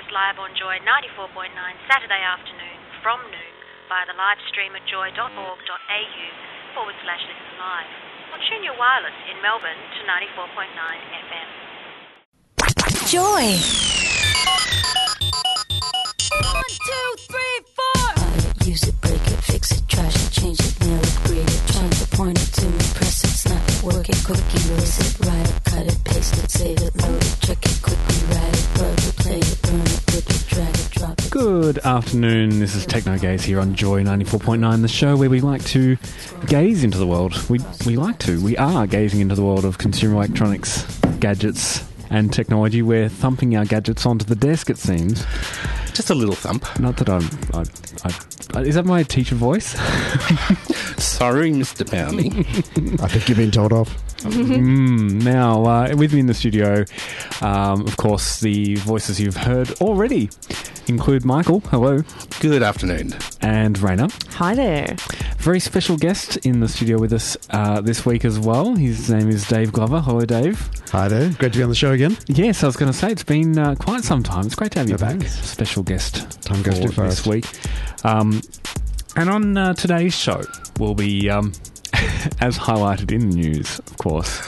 You can hear us live on Joy 94.9 Saturday afternoon from noon via the live stream at joy.org.au forward slash listen live. Or tune your wireless in Melbourne to 94.9 FM. Joy. One, two, three, four. Use it, break it, fix it, trash it, change it, nail it, grade it, trying to point it to me, press it, snap it, work it, erase it, write it, cut it, paste it, save it, load it, check it, quickly write it, plug it, play it, burn it, it, drag it, drop it. Good afternoon. This is Techno Gaze here on Joy 94.9, the show where we like to gaze into the world. We, we like to. We are gazing into the world of consumer electronics, gadgets, and technology. We're thumping our gadgets onto the desk, it seems. Just a little thump. Not that I'm. I, I, is that my teacher voice? Sorry, Mr. Powney. I think you've been told off. Mm, now, uh, with me in the studio, um, of course, the voices you've heard already include Michael, hello, Good afternoon. and Raina. Hi there. Very special guest in the studio with us uh, this week as well. His name is Dave Glover. Hello, Dave. Hi there. Great to be on the show again. Yes, I was going to say it's been uh, quite some time. It's great to have you It back. has. Special guest Time goes for too fast. this week. Um, and on uh, today's show, we'll be, um, as highlighted in the news, of course,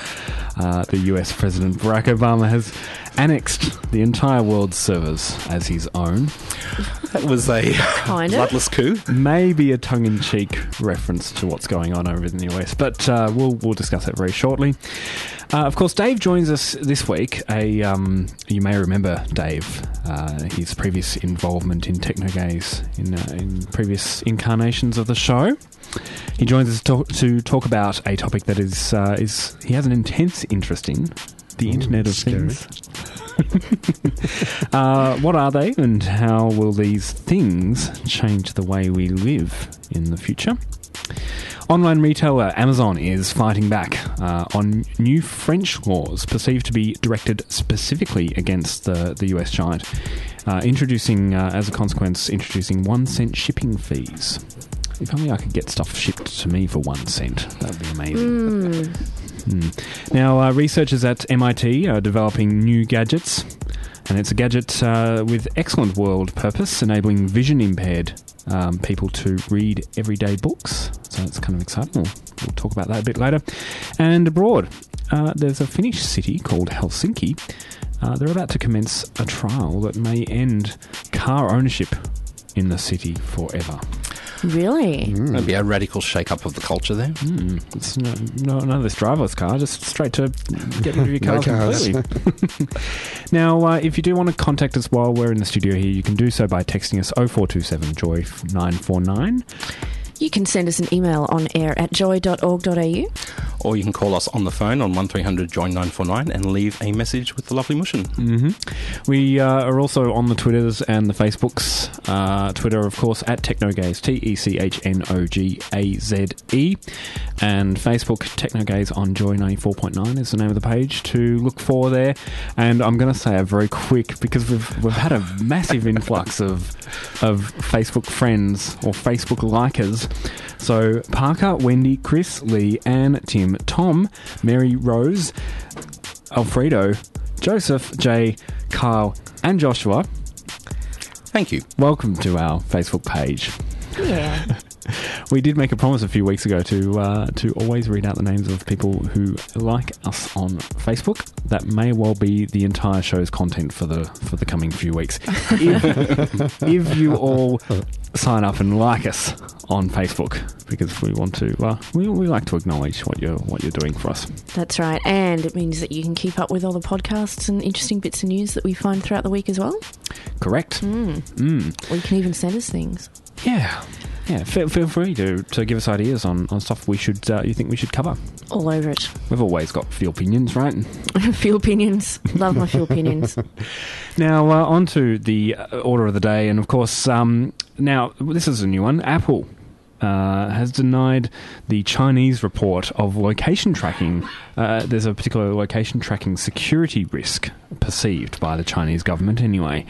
uh, the US President Barack Obama has annexed the entire world's servers as his own. That was a Kind of. bloodless coup. Maybe a tongue-in-cheek reference to what's going on over in the US, but uh, we'll we'll discuss that very shortly. Uh, of course, Dave joins us this week. A um, you may remember Dave, uh, his previous involvement in Technogaze in uh, in previous incarnations of the show. He joins us to, to talk about a topic that is uh, is he has an intense interest in. The Internet of scary. Things. uh, what are they, and how will these things change the way we live in the future? Online retailer Amazon is fighting back uh, on new French laws perceived to be directed specifically against the, the US giant, uh, introducing, uh, as a consequence, introducing one cent shipping fees. If only I could get stuff shipped to me for one cent, that would be amazing. Hmm. Now, uh, researchers at MIT are developing new gadgets, and it's a gadget uh, with excellent world purpose, enabling vision impaired um, people to read everyday books. So it's kind of exciting. We'll, we'll talk about that a bit later. And abroad, uh, there's a Finnish city called Helsinki. Uh, they're about to commence a trial that may end car ownership in the city forever. Really? Maybe a radical shake-up of the culture there. Hmm. It's no, no, none of this driverless car, just straight to get rid of your No cars cars. completely. now, uh, if you do want to contact us while we're in the studio here, you can do so by texting us 0427 Joy 949. You can send us an email on air at joy.org.au. Or you can call us on the phone on 1300 join 949 and leave a message with the lovely Mushin. hmm We uh, are also on the Twitters and the Facebooks. Uh, Twitter, of course, at Technogaze, T E C H N O G A Z E. And Facebook, Technogaze on Joy 94.9 is the name of the page to look for there. And I'm going to say a very quick, because we've, we've had a massive influx of, of Facebook friends or Facebook likers. So Parker, Wendy, Chris, Lee, Anne, Tim, Tom, Mary Rose, Alfredo, Joseph, Jay, Kyle, and Joshua. Thank you. Welcome to our Facebook page. Yeah. We did make a promise a few weeks ago to uh, to always read out the names of people who like us on Facebook. That may well be the entire show's content for the for the coming few weeks. If, if you all sign up and like us on Facebook, because we want to, uh, we, we like to acknowledge what you're what you're doing for us. That's right. And it means that you can keep up with all the podcasts and interesting bits of news that we find throughout the week as well. Correct. Mm. Mm. Or you can even send us things. Yeah. Yeah, feel, feel free to, to give us ideas on, on stuff we should uh, you think we should cover. All over it. We've always got few opinions, right? few opinions. Love my few opinions. Now, uh, on to the uh, order of the day, and of course, um, now this is a new one. Apple uh, has denied the Chinese report of location tracking. Uh, there's a particular location tracking security risk perceived by the Chinese government, anyway.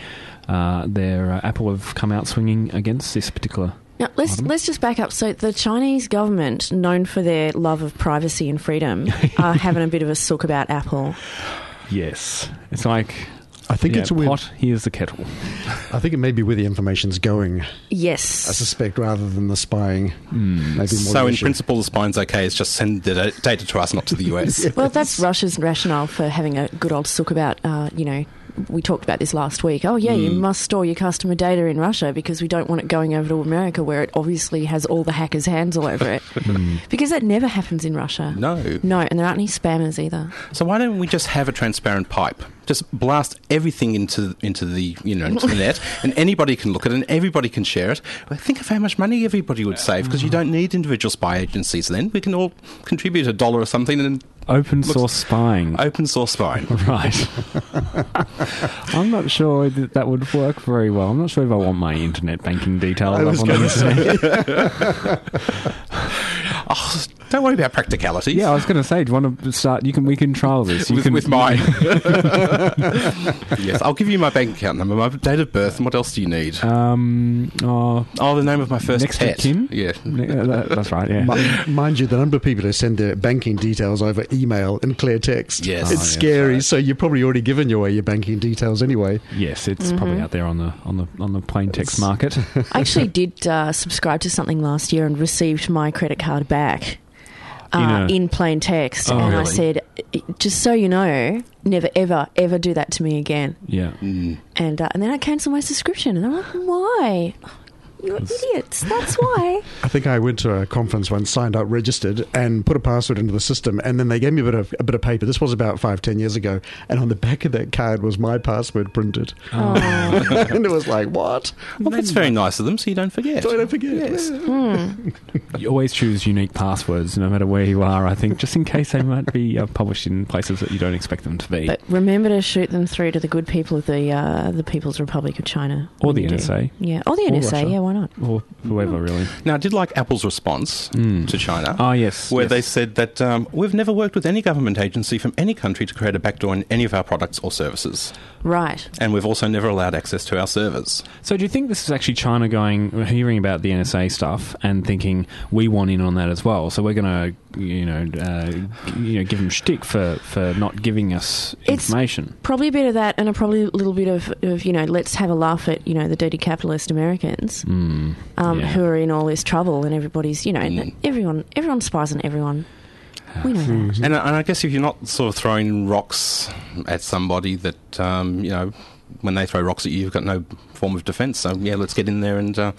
Uh, their uh, Apple have come out swinging against this particular. Now, let's Pardon? let's just back up. So, the Chinese government, known for their love of privacy and freedom, are having a bit of a sook about Apple. Yes, it's like I think yeah, it's with. pot. Here's the kettle. I think it may be where the information's going. Yes. I suspect rather than the spying. Maybe more So, in issue. principle, the spying's okay. It's just send the data to us, not to the US. Well, that's Russia's rationale for having a good old sook about, uh, you know, we talked about this last week. Oh, yeah, you mm. must store your customer data in Russia because we don't want it going over to America where it obviously has all the hackers' hands all over it. Hmm. because that never happens in Russia. No. No, and there aren't any spammers either. So why don't we just have a transparent pipe? Just blast everything into into the you know into the net, and anybody can look at it, and everybody can share it. Well, think of how much money everybody would save because you don't need individual spy agencies. Then we can all contribute a dollar or something and Open source spying. open source spying. Right. I'm not sure that that would work very well. I'm not sure if I want my internet banking details up on the internet. Oh, ah, don't worry about practicalities. Yeah, I was going to say, do you want to start? You can. We can trial this. You with, can, with mine. yes, I'll give you my bank account number, my date of birth, and what else do you need? Um. Oh, oh, the name of my first next of pet. kin. Yeah. Ne- uh, that- that's right. Yeah. Mi- Mind you, the number of people who send their banking details over email and clear text. Yes. It's Oh, yes, scary. right. So you've probably already given away your banking details anyway. Yes, it's probably out there on the on the on the plain text market. I actually did uh, subscribe to something last year and received my credit card back. In Uh, a- in plain text, Oh, and I said, "Just so you know, never, ever, ever do that to me again." yeah. Mm. And uh, and then I cancelled my subscription, and I'm like, "Why? You're idiots. That's why." I think I went to a conference once, signed up, registered, and put a password into the system, and then they gave me a bit of a bit of paper. This was about five, ten years ago, and on the back of that card was my password printed, Oh. and it was like, what? Well, that's very nice of them, so you don't forget. So I don't forget. Yes. You always choose unique passwords, no matter where you are. I think, just in case they might be uh, published in places that you don't expect them to be, But remember to shoot them through to the good people of the uh, the People's Republic of China, Or the you do. NSA. Yeah, or the NSA. Russia. Yeah, why not? or whoever really. Now, I did like Apple's response Mm. to China. Oh yes, where yes. they said that um, we've never worked with any government agency from any country to create a backdoor in any of our products or services. Right. And we've also never allowed access to our servers. So do you think this is actually China going, hearing about the NSA stuff and thinking we want in on that as well? So we're going to, you know, uh, you know, give them shtick for for not giving us It's- information. Probably a bit of that, and a probably a little bit of, of you know, let's have a laugh at you know the dirty capitalist Americans Mm, um, yeah. who are in all this trouble, and everybody's you know Mm. everyone everyone spies on everyone. We know that. And, I- and I guess if you're not sort of throwing rocks at somebody that, um, you know, when they throw rocks at you, you've got no form of defence. So, yeah, let's get in there and uh,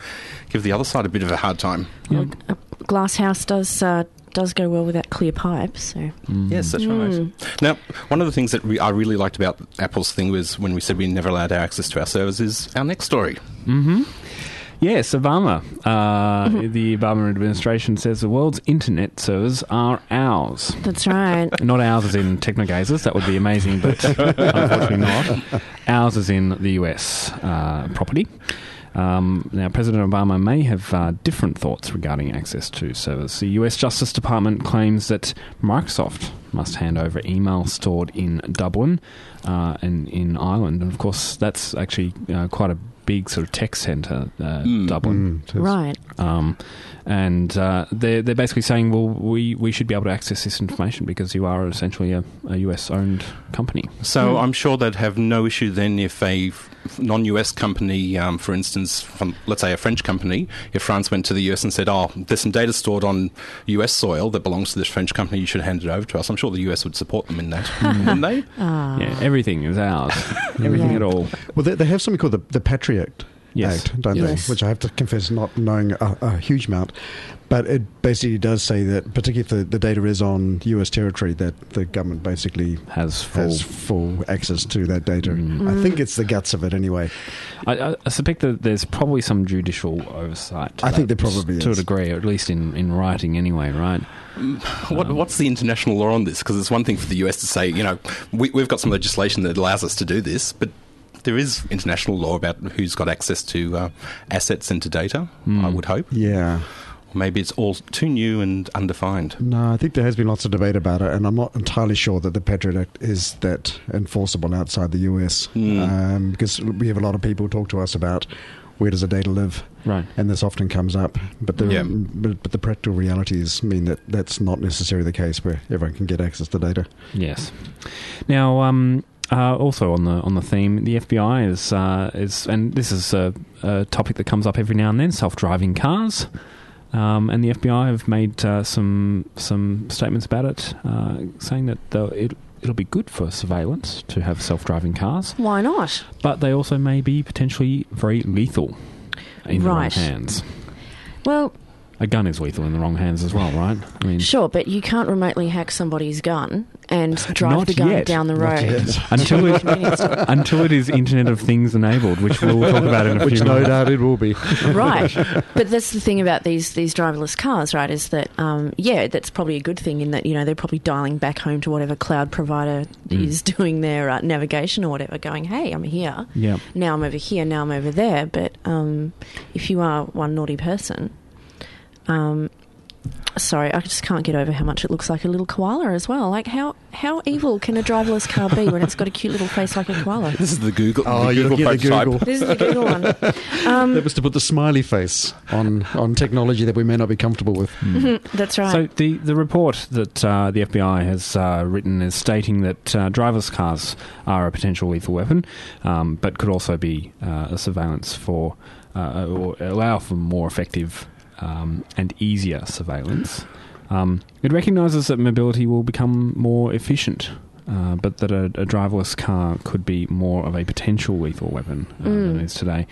give the other side a bit of a hard time. Well, a glass house does uh, does go well with that clear pipe. So Yes, that's Mm. right. Now, one of the things that we, I really liked about Apple's thing was when we said we never allowed our access to our servers is our next story. Mm-hmm. Yes, Obama. Uh, Mm-hmm. The Obama administration says the world's internet servers are ours. that's right. Not ours as in technogazers, that would be amazing, but unfortunately not. Ours as in the US uh, property. Um, now, President Obama may have uh, different thoughts regarding access to servers. The US Justice Department claims that Microsoft must hand over email stored in Dublin uh, and in Ireland. And of course, that's actually uh, quite a big sort of tech centre, uh, Mm. Dublin. Mm, Right. Um, and uh, they're, they're basically saying, well, we, we should be able to access this information because you are essentially a, a US owned company. So I'm sure they'd have no issue then if a non-US company, um, for instance, from let's say a French company, if France went to the US and said, "Oh, there's some data stored on US soil that belongs to this French company, you should hand it over to us," I'm sure the US would support them in that, wouldn't they? Ah. Yeah, everything is ours. everything Yeah. at all. Well, they, they have something called the, the Patriot Yes. Act, don't Yes. they? Which I have to confess, not knowing a, a huge amount. But it basically does say that, particularly if the, the data is on US territory, that the government basically Has full. has full access to that data. Mm. I think it's the guts of it anyway. I, I, I suspect that there's probably some judicial oversight. I think that, there probably to is. a degree, or at least in, in writing anyway, right? What, what's the international law on this? Because it's one thing for the US to say, you know, we, we've got some legislation that allows us to do this, but there is international law about who's got access to uh, assets and to data, I would hope. Yeah. Or maybe it's all too new and undefined. No, I think there has been lots of debate about it, and I'm not entirely sure that the Patriot Act is that enforceable outside the US. Hmm. Um, because we have a lot of people talk to us about where does the data live, Right. and this often comes up. But the, Yeah. but, but the practical realities mean that that's not necessarily the case where everyone can get access to data. Yes. Now, um, uh, also on the on the theme, the FBI is uh, is, and this is a, a topic that comes up every now and then: self-driving cars. Um, and the FBI have made uh, some some statements about it, uh, saying that it, it'll be good for surveillance to have self-driving cars, Why not? but they also may be potentially very lethal in the wrong Right. hands. Well, A gun is lethal in the wrong hands as well, right? I mean, sure, but you can't remotely hack somebody's gun and drive Not the gun yet. down the Not road. yet. until it until it is Internet of Things enabled, which we'll talk about in a Which few no minutes. doubt it will be. right. But that's the thing about these these driverless cars, right? Is that um, yeah, that's probably a good thing in that you know they're probably dialing back home to whatever cloud provider Mm. is doing their uh, navigation or whatever, going, hey, I'm here. Yeah. Now I'm over here. Now I'm over there. But um, if you are one naughty person. Um, Sorry, I just can't get over how much it looks like a little koala as well. Like how how evil can a driverless car be when it's got a cute little face like a koala? This is the Google, Oh, the you're Google looking the. Google. This is the Google one. Um, That was to put the smiley face on, on technology that we may not be comfortable with. that's right. So the the report that uh, the FBI has uh, written is stating that uh, driverless cars are a potential lethal weapon, um, but could also be uh, a surveillance for uh, or allow for more effective um, and easier surveillance. Um, it recognises that mobility will become more efficient. Uh, but that a, a driverless car could be more of a potential lethal weapon uh, than it is today.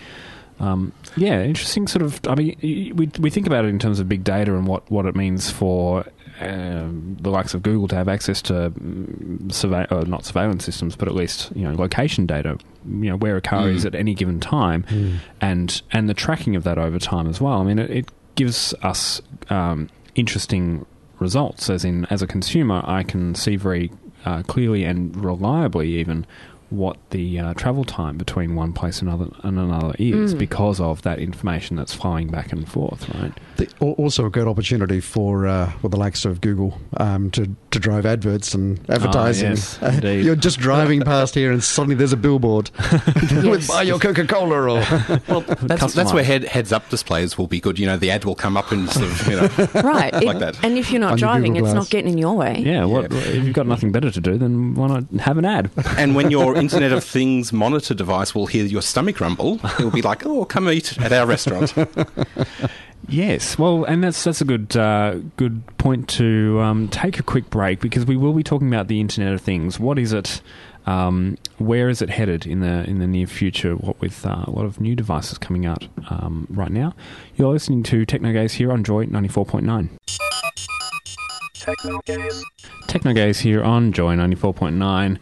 Um, yeah, interesting. Sort of. I mean, we we think about it in terms of big data and what, what it means for um, the likes of Google to have access to mm, survey, uh, not surveillance systems, but at least you know location data. You know where a car is at any given time, and and the tracking of that over time as well. I mean, it, it gives us um, interesting results. As in, as a consumer, I can see very uh, clearly and reliably even what the uh, travel time between one place and another and another is because of that information that's flowing back and forth, right? The, also a good opportunity for uh, well, the likes of Google um, to to drive adverts and advertising. yes, Uh, indeed. you're just driving past here and suddenly there's a billboard with buy your Coca Cola or well, That's, that's where head, heads up displays will be good. You know, the ad will come up and sort of, you know, right. Like It- that. And if you're not On driving, Google it's not getting in your way. Yeah, what, if you've got nothing better to do, then why not have an ad? and when your Internet of Things monitor device will hear your stomach rumble, it will be like, oh, come eat at our restaurant. Yes, well, and that's that's a good uh, good point to um, take a quick break because we will be talking about the Internet of Things. What is it? Um, where is it headed in the in the near future? What with uh, a lot of new devices coming out um, right now? You're listening to Technogaze here on Joy ninety four point nine. Technogaze here on Joy 94.9,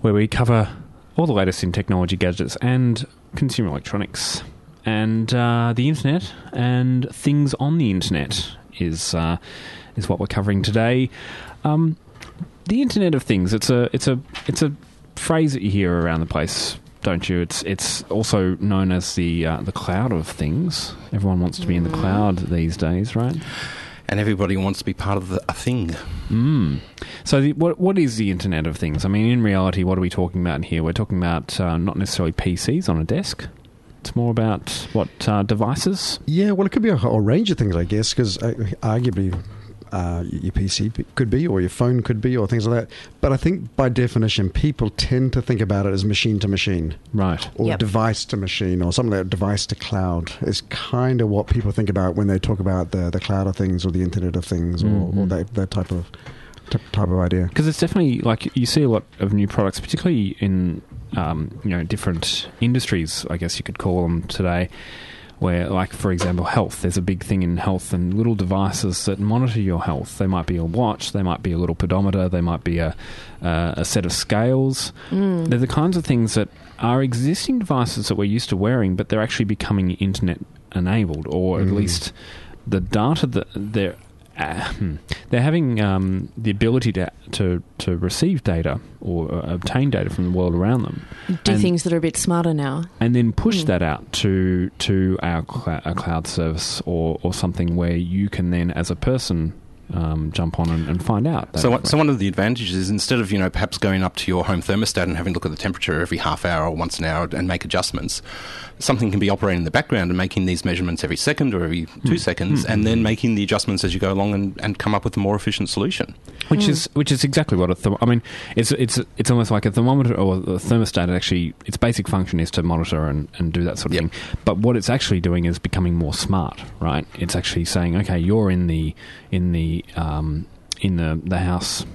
where we cover all the latest in technology gadgets and consumer electronics. And uh, the internet and things on the internet is uh, is what we're covering today. Um, the Internet of Things. It's a it's a it's a phrase that you hear around the place, don't you? It's it's also known as the uh, the cloud of things. Everyone wants to be in the cloud these days, right? And everybody wants to be part of the, a thing. Mm. So, the, what what is the Internet of Things? I mean, in reality, what are we talking about here? We're talking about uh, not necessarily PCs on a desk. It's more about what uh, devices. Yeah, well, it could be a whole range of things, I guess, because uh, arguably uh, your PC could be, or your phone could be, or things like that. But I think by definition, people tend to think about it as machine to machine, Right. or Yep. device to machine, or something like device to cloud is kind of what people think about when they talk about the, the cloud of things or the Internet of Things or, or that, that type of t- type of idea. because it's definitely like you see a lot of new products, particularly in um, you know different industries. I guess you could call them today, where like for example, health. There's a big thing in health and little devices that monitor your health. They might be a watch, they might be a little pedometer, they might be a uh, a set of scales. Mm. They're the kinds of things that are existing devices that we're used to wearing, but they're actually becoming internet enabled, or at Mm. least the data that they're uh, they're having um, the ability to, to to receive data or uh, obtain data from the world around them, Do And- things that are a bit smarter now. and then push Mm. that out to to our cl- a cloud service or, or something where you can then, as a person, um, jump on and, and find out. So, what, so one of the advantages is instead of you know perhaps going up to your home thermostat and having to look at the temperature every half hour or once an hour and make adjustments, something can be operating in the background and making these measurements every second or every two hmm. seconds, hmm. and then making the adjustments as you go along and, and come up with a more efficient solution. which hmm. is which is exactly what a therm- I mean. It's it's it's almost like a thermometer or a thermostat. It actually, its basic function is to monitor and, and do that sort of Yep. thing. But what it's actually doing is becoming more smart, right? It's actually saying, okay, you're in the in the um, in the the house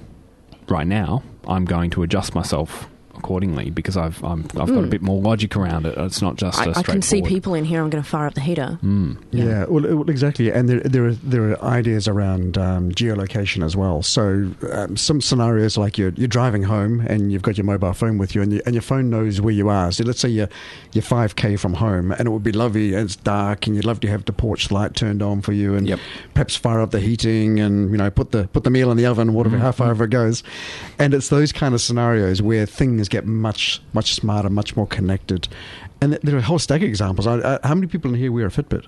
right now. I'm going to adjust myself accordingly because I've I'm, I've got a Mm. bit more logic around it. It's not just I can see people in here. I'm going to fire up the heater. Mm. Yeah. Yeah, well, exactly, and there there are there are ideas around um, geolocation as well. So um, some scenarios like you're you're driving home and you've got your mobile phone with you, and, you, and your phone knows where you are. So let's say you're you're five k from home, and it would be lovely. and It's dark, and you'd love to have the porch light turned on for you, and Yep. perhaps fire up the heating, and you know put the put the meal in the oven, whatever how far ever it goes. And it's those kind of scenarios where things get much much smarter, much more connected. And there are a whole stack of examples. I, I, how many people in here wear a Fitbit?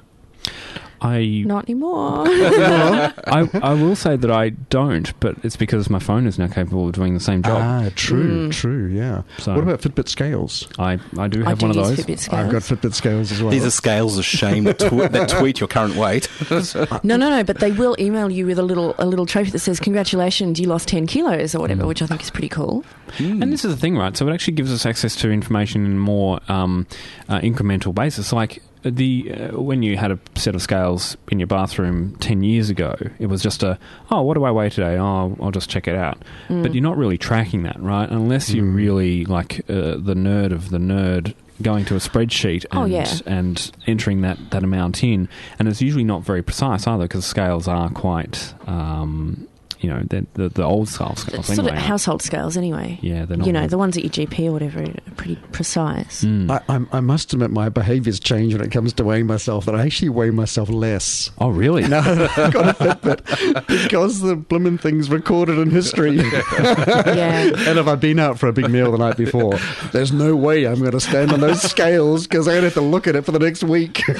I Not anymore. I, I will say that I don't, but it's because my phone is now capable of doing the same job. Ah, true, Mm. true, yeah. So- what about Fitbit scales? I, I do I have do one of those. Fitbit scales. I've got Fitbit scales as well. These are scales of shame that, tw- that tweet your current weight. No, no, no. But they will email you with a little a little trophy that says "Congratulations, you lost ten kilos" or whatever, Mm. which I think is pretty cool. And this is the thing, right? So it actually gives us access to information in a more um, uh, incremental basis. Like the uh, when you had a set of scales in your bathroom ten years ago, it was just a oh, what do I weigh today? Oh, I'll just check it out. Mm. But you're not really tracking that, right? Unless you're Mm. really like uh, the nerd of the nerd. Going to a spreadsheet and, Oh, yeah. and entering that, that amount in, and it's usually not very precise either because scales are quite, um, you know, they're- the the old style scales. It's sort of household scales, anyway. Yeah, they're not. You know, really- the ones at your GP or whatever are pretty precise. Mm. I, I, I must admit, my behaviour's changed when it comes to weighing myself. That I actually weigh myself less. oh, really? No, I've got a Fitbit because the blooming thing's recorded in history. yeah. and if I've been out for a big meal the night before, there's no way I'm going to stand on those scales because I'm going to have to look at it for the next week.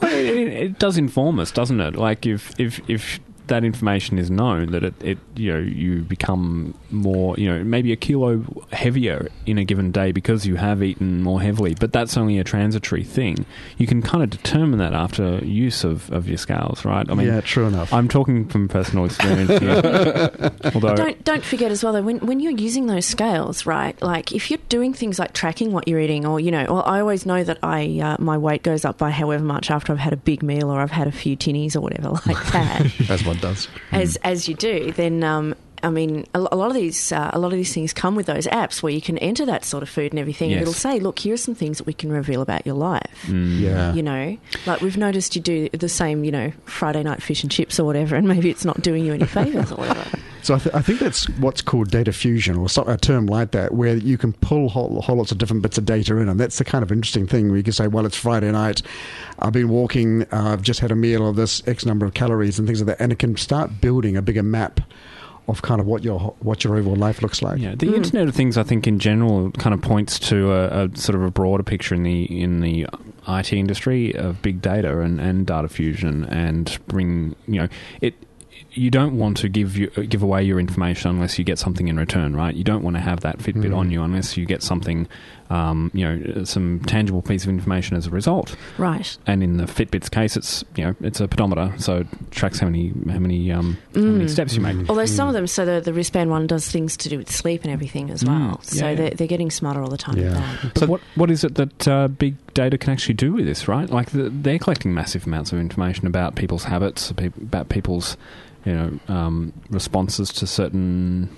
Well, it, it, it does inform us, doesn't it? Like if if if that information is known, that it, it you know you become more you know maybe a kilo heavier in a given day because you have eaten more heavily, but that's only a transitory thing. You can kind of determine that after use of, of your scales, right? I mean, yeah, true enough. I'm talking from personal experience here. Although Don't don't forget as well though when when you're using those scales, right? Like if you're doing things like tracking what you're eating, or you know, well, I always know that I uh, my weight goes up by however much after I've had a big meal or I've had a few tinnies or whatever like that. As one does. as as you do, then um, I mean, a, a lot of these uh, a lot of these things come with those apps where you can enter that sort of food and everything, and Yes. it'll say, "Look, here are some things that we can reveal about your life." Mm. Yeah. You know, like we've noticed you do the same, you know, Friday night fish and chips or whatever, and maybe it's not doing you any favors or whatever. So I, th- I think that's what's called data fusion, or some, a term like that, where you can pull whole, whole lots of different bits of data in, and that's the kind of interesting thing. Where you can say, "Well, it's Friday night. I've been walking. Uh, I've just had a meal of this X number of calories and things like that," and it can start building a bigger map of kind of what your what your overall life looks like. Yeah, the Mm. Internet of Things, I think, in general, kind of points to a, a sort of a broader picture in the in the IT industry of big data and, and data fusion, and bring you know it. You don't want to give you give away your information unless you get something in return, right? You don't want to have that Fitbit Mm. on you unless you get something, um, you know, some tangible piece of information as a result. Right. And in the Fitbit's case, it's you know it's a pedometer, so it tracks how many how many um, how many Mm. steps you make. Mm. Although some of them, so the, the wristband one does things to do with sleep and everything as well. Mm, so yeah, yeah. They're, they're getting smarter all the time with Yeah. that. But what what is it that uh, big data can actually do with this? Right, like the, they're collecting massive amounts of information about people's habits, about people's you know, um, responses to certain.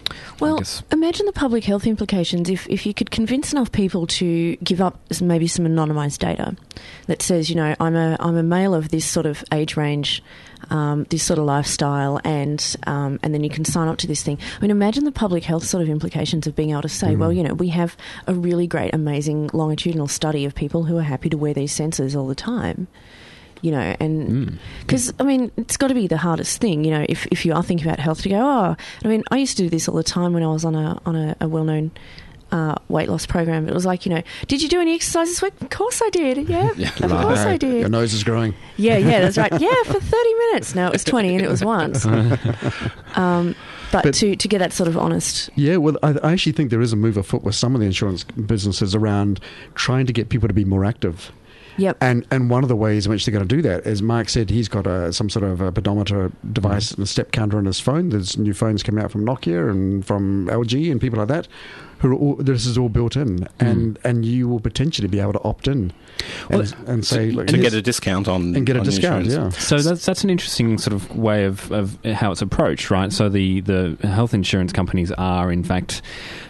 Well, guess, imagine the public health implications if, if you could convince enough people to give up maybe some anonymised data that says, you know, I'm a I'm a male of this sort of age range, um, this sort of lifestyle, and um, and then you can sign up to this thing. I mean, imagine the public health sort of implications of being able to say, well, you know, we have a really great, amazing longitudinal study of people who are happy to wear these sensors all the time. You know, and because I mean, it's got to be the hardest thing. You know, if, if you are thinking about health, to go, oh, I mean, I used to do this all the time when I was on a on a, a well known uh, weight loss program. It was like, you know, did you do any exercise this week? Of course I did. Yeah, of course I did. Your nose is growing. Yeah, yeah, that's right. Yeah, for 30 minutes. No, it was 20 and it was once. Um, but, But- to, to get that sort of honest. Yeah, well, I, I actually think there is a move afoot with some of the insurance businesses around trying to get people to be more active. Yep. And and one of the ways in which they're going to do that is Mark said he's got a, some sort of a pedometer device and a step counter on his phone. There's new phones coming out from Nokia and from LG and people like that. Who are all, this is all built in, mm. and and you will potentially be able to opt in, and, Well, and say look, to get a discount on and get a on the discount. insurance. Yeah. So that's that's an interesting sort of way of, of how it's approached, right? So the, the health insurance companies are in fact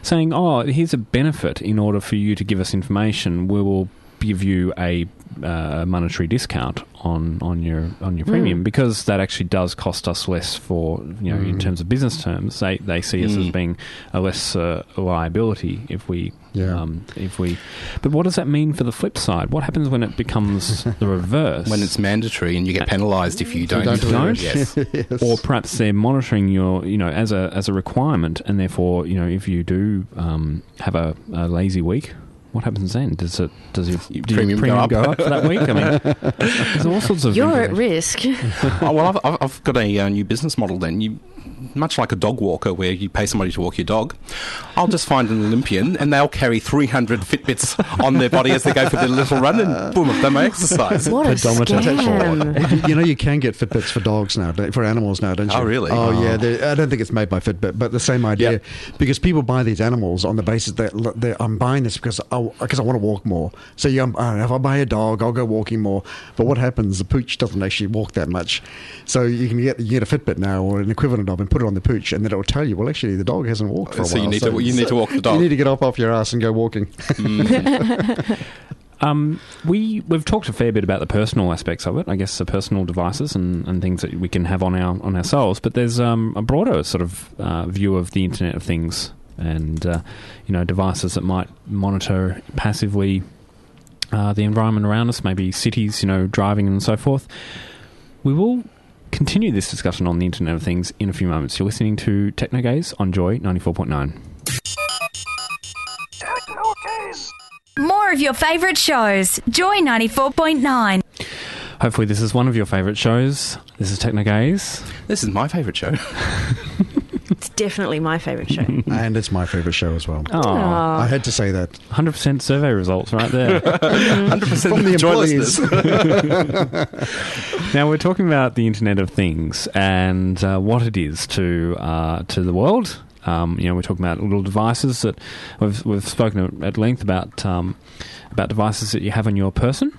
saying, "Oh, here's a benefit. In order for you to give us information, we will give you a uh, monetary discount on, on your on your premium because that actually does cost us less for you know in terms of business terms. They they see us as Mm. being a less uh, liability if we Yeah. um, if we. But what does that mean for the flip side? What happens when it becomes the reverse? When it's mandatory and you get penalised if you don't. don't do Don't? Yes. Yes. or perhaps they're monitoring your, you know, as a as a requirement, and therefore, you know, if you do um, have a, a lazy week, what happens then? Does it does your, do Premium your go up? go up for that week? I mean, there's all sorts of. You're at risk. oh, well, I've, I've- I've got a uh, new business model then. You, much like a dog walker where you pay somebody to walk your dog, I'll just find an Olympian and they'll carry 300 Fitbits on their body as they go for their little run and boom, they've done my exercise. What a Pedometer. scam. you, you know, you can get Fitbits for dogs now, for animals now, don't you? Oh, really? Oh, Oh. yeah. I don't think it's made by Fitbit, but the same idea. Yep. Because people buy these animals on the basis that I'm buying this because I, because I want to walk more. So you, um, know, if I buy a dog, I'll go walking more. But what happens? The pooch doesn't actually walk that much. So you can get you get a Fitbit now or an equivalent of, and put it on the pooch, and then it will tell you, well, actually, the dog hasn't walked for a So you while. need to- you need to walk the dog. You need to get up off your ass and go walking. Um, we we've talked a fair bit about the personal aspects of it. I guess the personal devices and, and things that we can have on our on ourselves. But there's um, a broader sort of uh, view of the Internet of Things, and uh, you know devices that might monitor passively uh, the environment around us, maybe cities, you know, driving and so forth. We will continue this discussion on the Internet of Things in a few moments. You're listening to Technogaze on Joy ninety four point nine. More of your favourite shows. Joy 94.9. Hopefully, this is one of your favourite shows. This is Technogaze. This is my favourite show. It's definitely my favourite show. and it's my favourite show as well. Oh, I had to say that. 100% survey results right there. 100% From the employees. Now, we're talking about the Internet of Things and uh, what it is to, uh, to the world. Um, you know, we're talking about little devices that we've, we've spoken at length about, um, about devices that you have on your person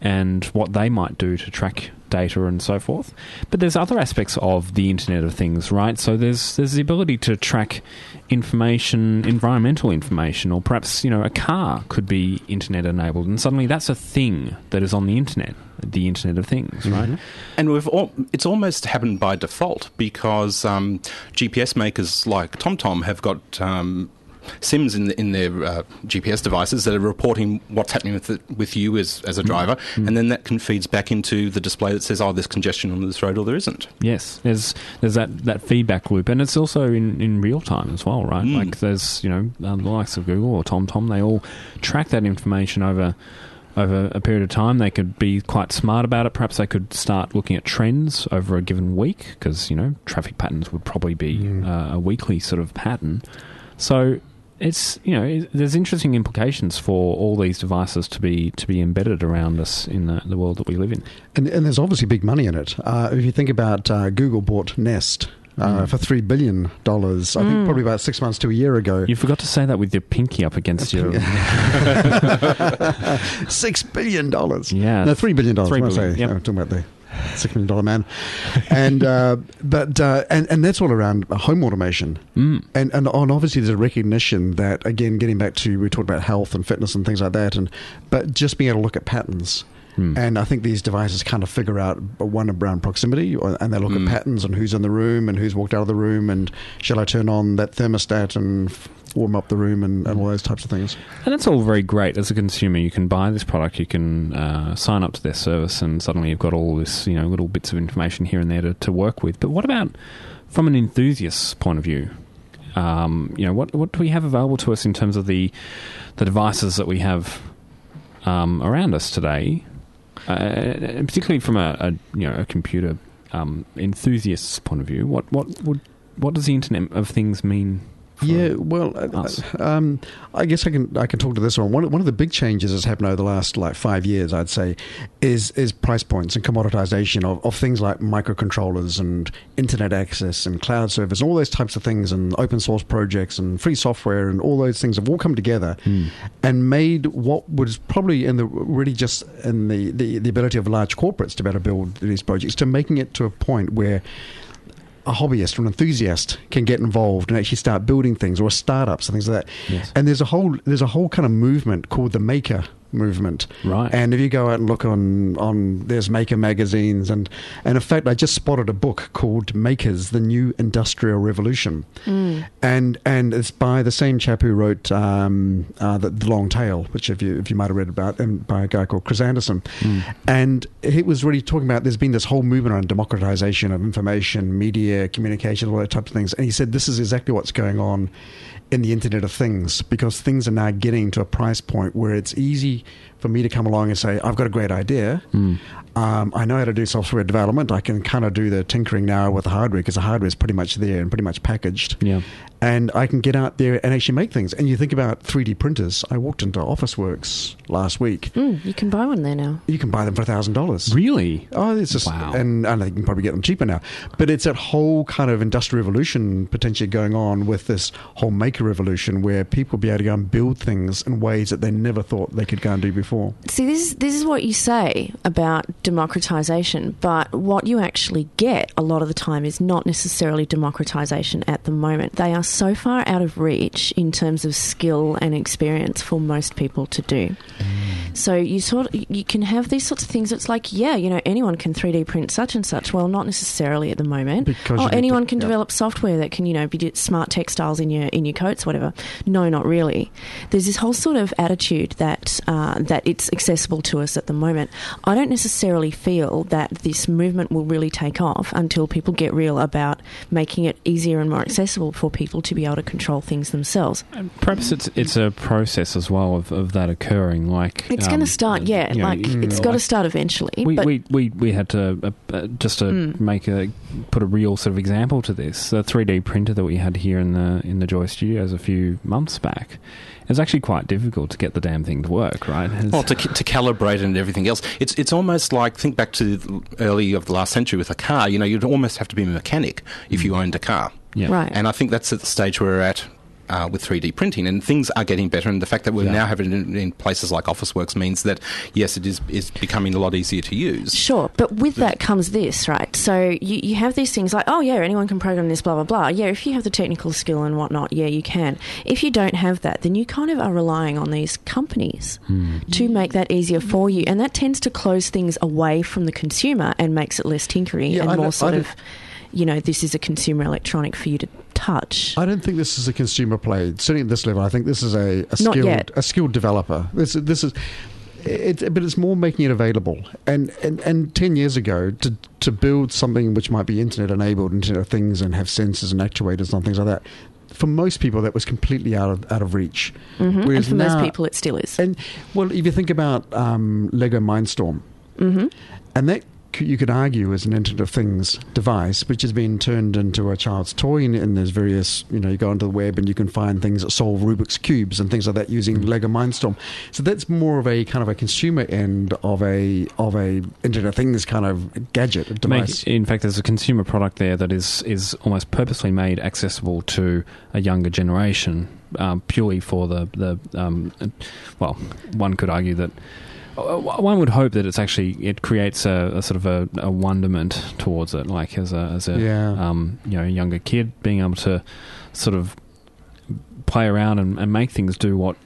and what they might do to track data and so forth. But there's other aspects of the Internet of Things, right? So there's there's the ability to track information, environmental information, or perhaps you know a car could be internet enabled, and suddenly that's a thing that is on the internet, the Internet of Things, right? And we've all, it's almost happened by default because um, GPS makers like TomTom have got um, SIMs in, in their uh, GPS devices that are reporting what's happening with it, with you as, as a driver, and then that can feeds back into the display that says, "Oh, there's congestion on this road," or there isn't. Yes, there's there's that, that feedback loop, and it's also in, in real time as well, right? Mm. Like there's you know um, the likes of Google or TomTom, they all track that information over over a period of time. They could be quite smart about it. Perhaps they could start looking at trends over a given week, because you know traffic patterns would probably be uh, a weekly sort of pattern. So it's you know it, there's interesting implications for all these devices to be to be embedded around us in the, the world that we live in. And, and there's obviously big money in it. Uh, if you think about uh, Google bought Nest uh, for $3 billion, I think probably about six months to a year ago. You forgot to say that with your pinky up against your. $6 billion. Yeah. No, $3 billion. Three What I billion, yep. I'm talking about the six million dollar man, and uh, but uh, and and that's all around home automation, Mm. and and on obviously there's a recognition that again getting back to we talked about health and fitness and things like that, and but just being able to look at patterns. Mm. And I think these devices kind of figure out one around proximity, or, and they look Mm. at patterns and who's in the room and who's walked out of the room, and shall I turn on that thermostat and warm up the room and, and all those types of things. And it's all very great as a consumer. You can buy this product, you can uh, sign up to their service, and suddenly you've got all this, you know, little bits of information here and there to, to work with. But what about from an enthusiast's point of view? Um, you know, what what do we have available to us in terms of the the devices that we have um, around us today, uh, particularly from a, a you know a computer um, enthusiast's point of view? What what would what does the Internet of Things mean? Yeah, well, uh, us? um, I guess I can I can talk to this one. One of- one of the big changes that's happened over the last like five years, I'd say, is is price points and commoditization of, of things like microcontrollers and internet access and cloud service, and all those types of things, and open source projects and free software and all those things have all come together and made what was probably in the really just in the, the, the ability of large corporates to be able to build these projects to making it to a point where a hobbyist or an enthusiast can get involved and actually start building things or startups and things like that. Yes. And there's a whole there's a whole kind of movement called the maker movement. Right. And if you go out and look on on there's maker magazines and and in fact I just spotted a book called Makers: The New Industrial Revolution. And and it's by the same chap who wrote um, uh, the, the Long Tail, which if you if you might have read about, and by a guy called Chris Anderson. And he was really talking about there's been this whole movement around democratization of information, media, communication, all that types of things. And he said this is exactly what's going on in the Internet of Things because things are now getting to a price point where it's easy for me to come along and say, I've got a great idea. Um, I know how to do software development. I can kind of do the tinkering now with the hardware because the hardware is pretty much there and pretty much packaged. Yeah. And I can get out there and actually make things. And you think about 3D printers. I walked into Officeworks last week. Mm, you can buy one there now. You can buy them for $1,000. Really? Oh, it's just, Wow. and, and they can probably get them cheaper now. But it's that whole kind of industrial revolution potentially going on with this whole maker revolution where people will be able to go and build things in ways that they never thought they could go and do before. See, this is, this is what you say about democratization, but what you actually get a lot of the time is not necessarily democratization at the moment. They are so far out of reach in terms of skill and experience for most people to do. Mm. So you sort of, you can have these sorts of things. It's like, yeah, you know, anyone can 3D print such and such. Well, not necessarily at the moment. Because oh, you need to- anyone can yeah. develop software that can, you know, be smart textiles in your in your coats, whatever. No, not really. There's this whole sort of attitude that uh, that it's accessible to us at the moment. I don't necessarily feel that this movement will really take off until people get real about making it easier and more accessible for people to be able to control things themselves. And perhaps it's it's a process as well of, of that occurring. Like It's um, going to start, yeah. you know, like you- it's like- got to start eventually. We, but we, we, we had to uh, uh, just to Mm. make a put a real sort of example to this. The three D printer that we had here in the in the Joy Studios a few months back. It's actually quite difficult to get the damn thing to work, right? It's- Well, to, to calibrate and everything else, it's it's almost like think back to the early of the last century with a car. You know, you'd almost have to be a mechanic if you owned a car. yeah. right. And I think that's at the stage where we're at uh, with 3D printing, and things are getting better. And the fact that we Yeah. now have it in, in places like Officeworks means that yes, it is is becoming a lot easier to use. Sure, but with that comes this, right? So you, you have these things like, oh, yeah, anyone can program this, blah, blah, blah. Yeah, if you have the technical skill and whatnot, yeah, you can. If you don't have that, then you kind of are relying on these companies to make that easier for you. And that tends to close things away from the consumer and makes it less tinkery Yeah, and I more don't- sort I of, you know, this is a consumer electronic for you to touch. I don't think this is a consumer play. Certainly at this level, I think this is a, a skilled a skilled developer. This this is. It, but it's more making it available. And, and and ten years ago, to to build something which might be internet enabled, Internet of Things, and have sensors and actuators and things like that, for most people that was completely out of out of reach. Mhm. And Whereas for most people, it still is. And well, if you think about um, Lego Mindstorm, hmm and that you could argue is an Internet of Things device, which has been turned into a child's toy, and, and there's various, you know, you go onto the web and you can find things that solve Rubik's cubes and things like that using Lego Mindstorm. So that's more of a kind of a consumer end of a of a Internet of Things kind of gadget Make- device. in fact, there's a consumer product there that is is almost purposely made accessible to a younger generation, um, purely for the the um, well, one could argue that one would hope that it's actually it creates a, a sort of a, a wonderment towards it, like as a as a Yeah. um, you know younger kid being able to sort of play around and, and make things do what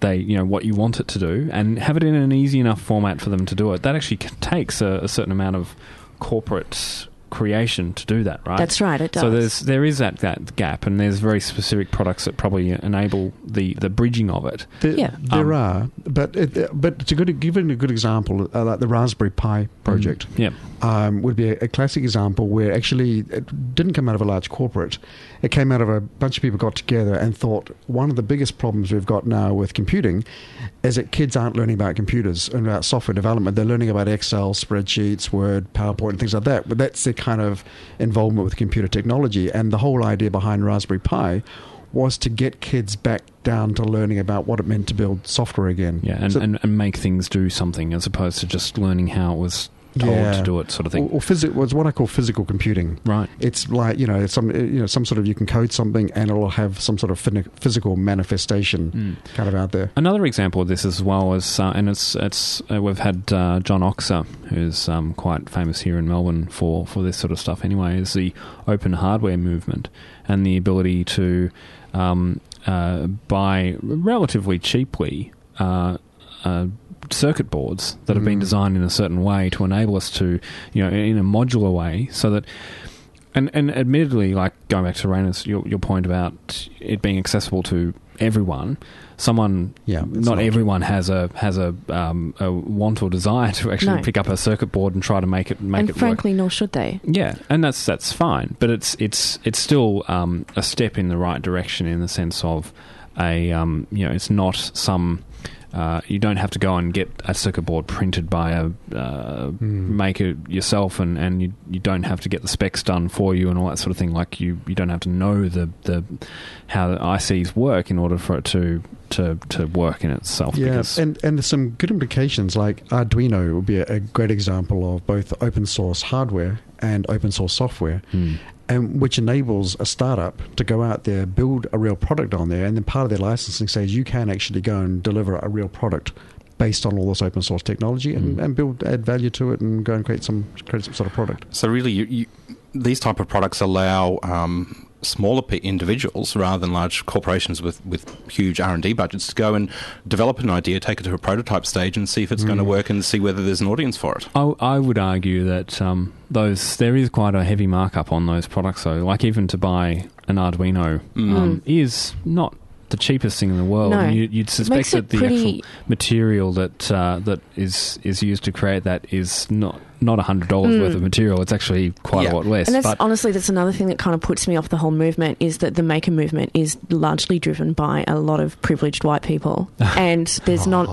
they you know what you want it to do, and have it in an easy enough format for them to do it. That actually takes a, a certain amount of corporate creation to do that, right? That's right, it does. So there's there is that, that gap, and there's very specific products that probably enable the, the bridging of it. There, Yeah. there Um, are, but it, but to good, give it a good example, uh, like the Raspberry Pi project. Yep. Um, would be a, a classic example where actually it didn't come out of a large corporate. It came out of a bunch of people got together and thought one of the biggest problems we've got now with computing is that kids aren't learning about computers and about software development. They're learning about Excel, spreadsheets, Word, PowerPoint, and things like that. But that's the kind of involvement with computer technology. And the whole idea behind Raspberry Pi was to get kids back down to learning about what it meant to build software again. Yeah, and, So- and, and make things do something as opposed to just learning how it was told Yeah. to do it, sort of thing. Or, or was what I call physical computing. right. It's like you know some you know some sort of you can code something and it'll have some sort of phys- physical manifestation Mm. kind of out there. Another example of this as well is, uh, and it's it's uh, we've had uh, John Oxer, who's um, quite famous here in Melbourne for, for this sort of stuff. Anyway, is the open hardware movement and the ability to um, uh, buy relatively cheaply. Uh, uh, circuit boards that have been Mm. designed in a certain way to enable us to, you know, in a modular way, so that and and admittedly, like going back to Raina's your your point about it being accessible to everyone, someone Yeah, not, not. everyone has a has a um, a want or desire to actually No. pick up a circuit board and try to make it make and it work. frankly, nor should they. Yeah, and that's that's fine, but it's it's it's still um, a step in the right direction in the sense of a um, you know it's not some uh, you don't have to go and get a circuit board printed by a uh, maker yourself, and, and you you don't have to get the specs done for you and all that sort of thing. Like you you don't have to know the the how the ICs work in order for it to to, to work in itself. Yeah, and and there's some good implications. Like Arduino would be a, a great example of both open source hardware and open source software. Hmm. And which enables a startup to go out there, build a real product on there, and then part of their licensing says you can actually go and deliver a real product based on all this open source technology and, Mm. and build add value to it and go and create some create some sort of product. So really, you, you, these type of products allow um, smaller individuals rather than large corporations with, with huge R and D budgets to go and develop an idea, take it to a prototype stage, and see if it's going to work, and see whether there's an audience for it. I, I would argue that um, those there is quite a heavy markup on those products. though. like even to buy an Arduino um, is not the cheapest thing in the world. No. And you, you'd suspect that the pretty- actual material that uh, that is is used to create that is not not hundred dollars worth of material. It's actually quite Yeah. a lot less. And that's but honestly, that's another thing that kind of puts me off the whole movement is that the maker movement is largely driven by a lot of privileged white people, and there's not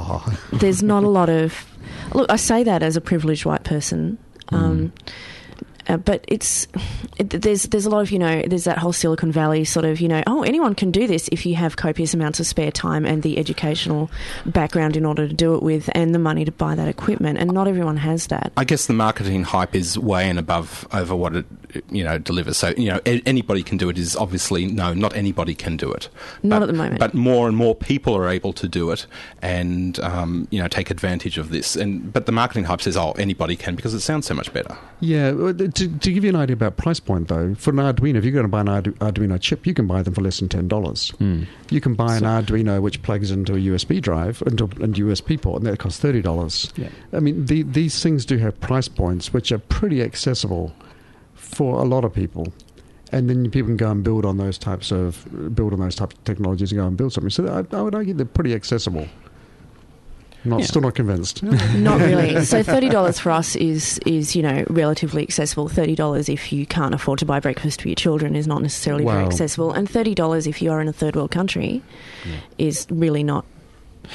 there's not a lot of look. I say that as a privileged white person. Um, uh, but it's it, there's there's a lot of you know there's that whole Silicon Valley sort of you know oh anyone can do this if you have copious amounts of spare time and the educational background in order to do it with and the money to buy that equipment and not everyone has that. I guess the marketing hype is way and above over what it you know delivers. So you know a- anybody can do it is obviously no, not anybody can do it. Not But- at the moment. But more and more people are able to do it and um, you know take advantage of this. And but the marketing hype says oh anybody can because it sounds so much better. Yeah, well, to, to give you an idea about price point though, for an Arduino, if you're going to buy an Ardu- Arduino chip, you can buy them for less than ten dollars. Hmm. You can buy an Arduino which plugs into a USB drive into a USB port, and that costs thirty dollars. Yeah. I mean, the, these things do have price points which are pretty accessible for a lot of people. And then people can go and build on those types of build on those types of technologies and go and build something. So I, I would argue they're pretty accessible. Not Yeah. still not convinced. Not really. So thirty dollars for us is is you know relatively accessible. Thirty dollars if you can't afford to buy breakfast for your children is not necessarily very accessible, and thirty dollars if you are in a third world country is really not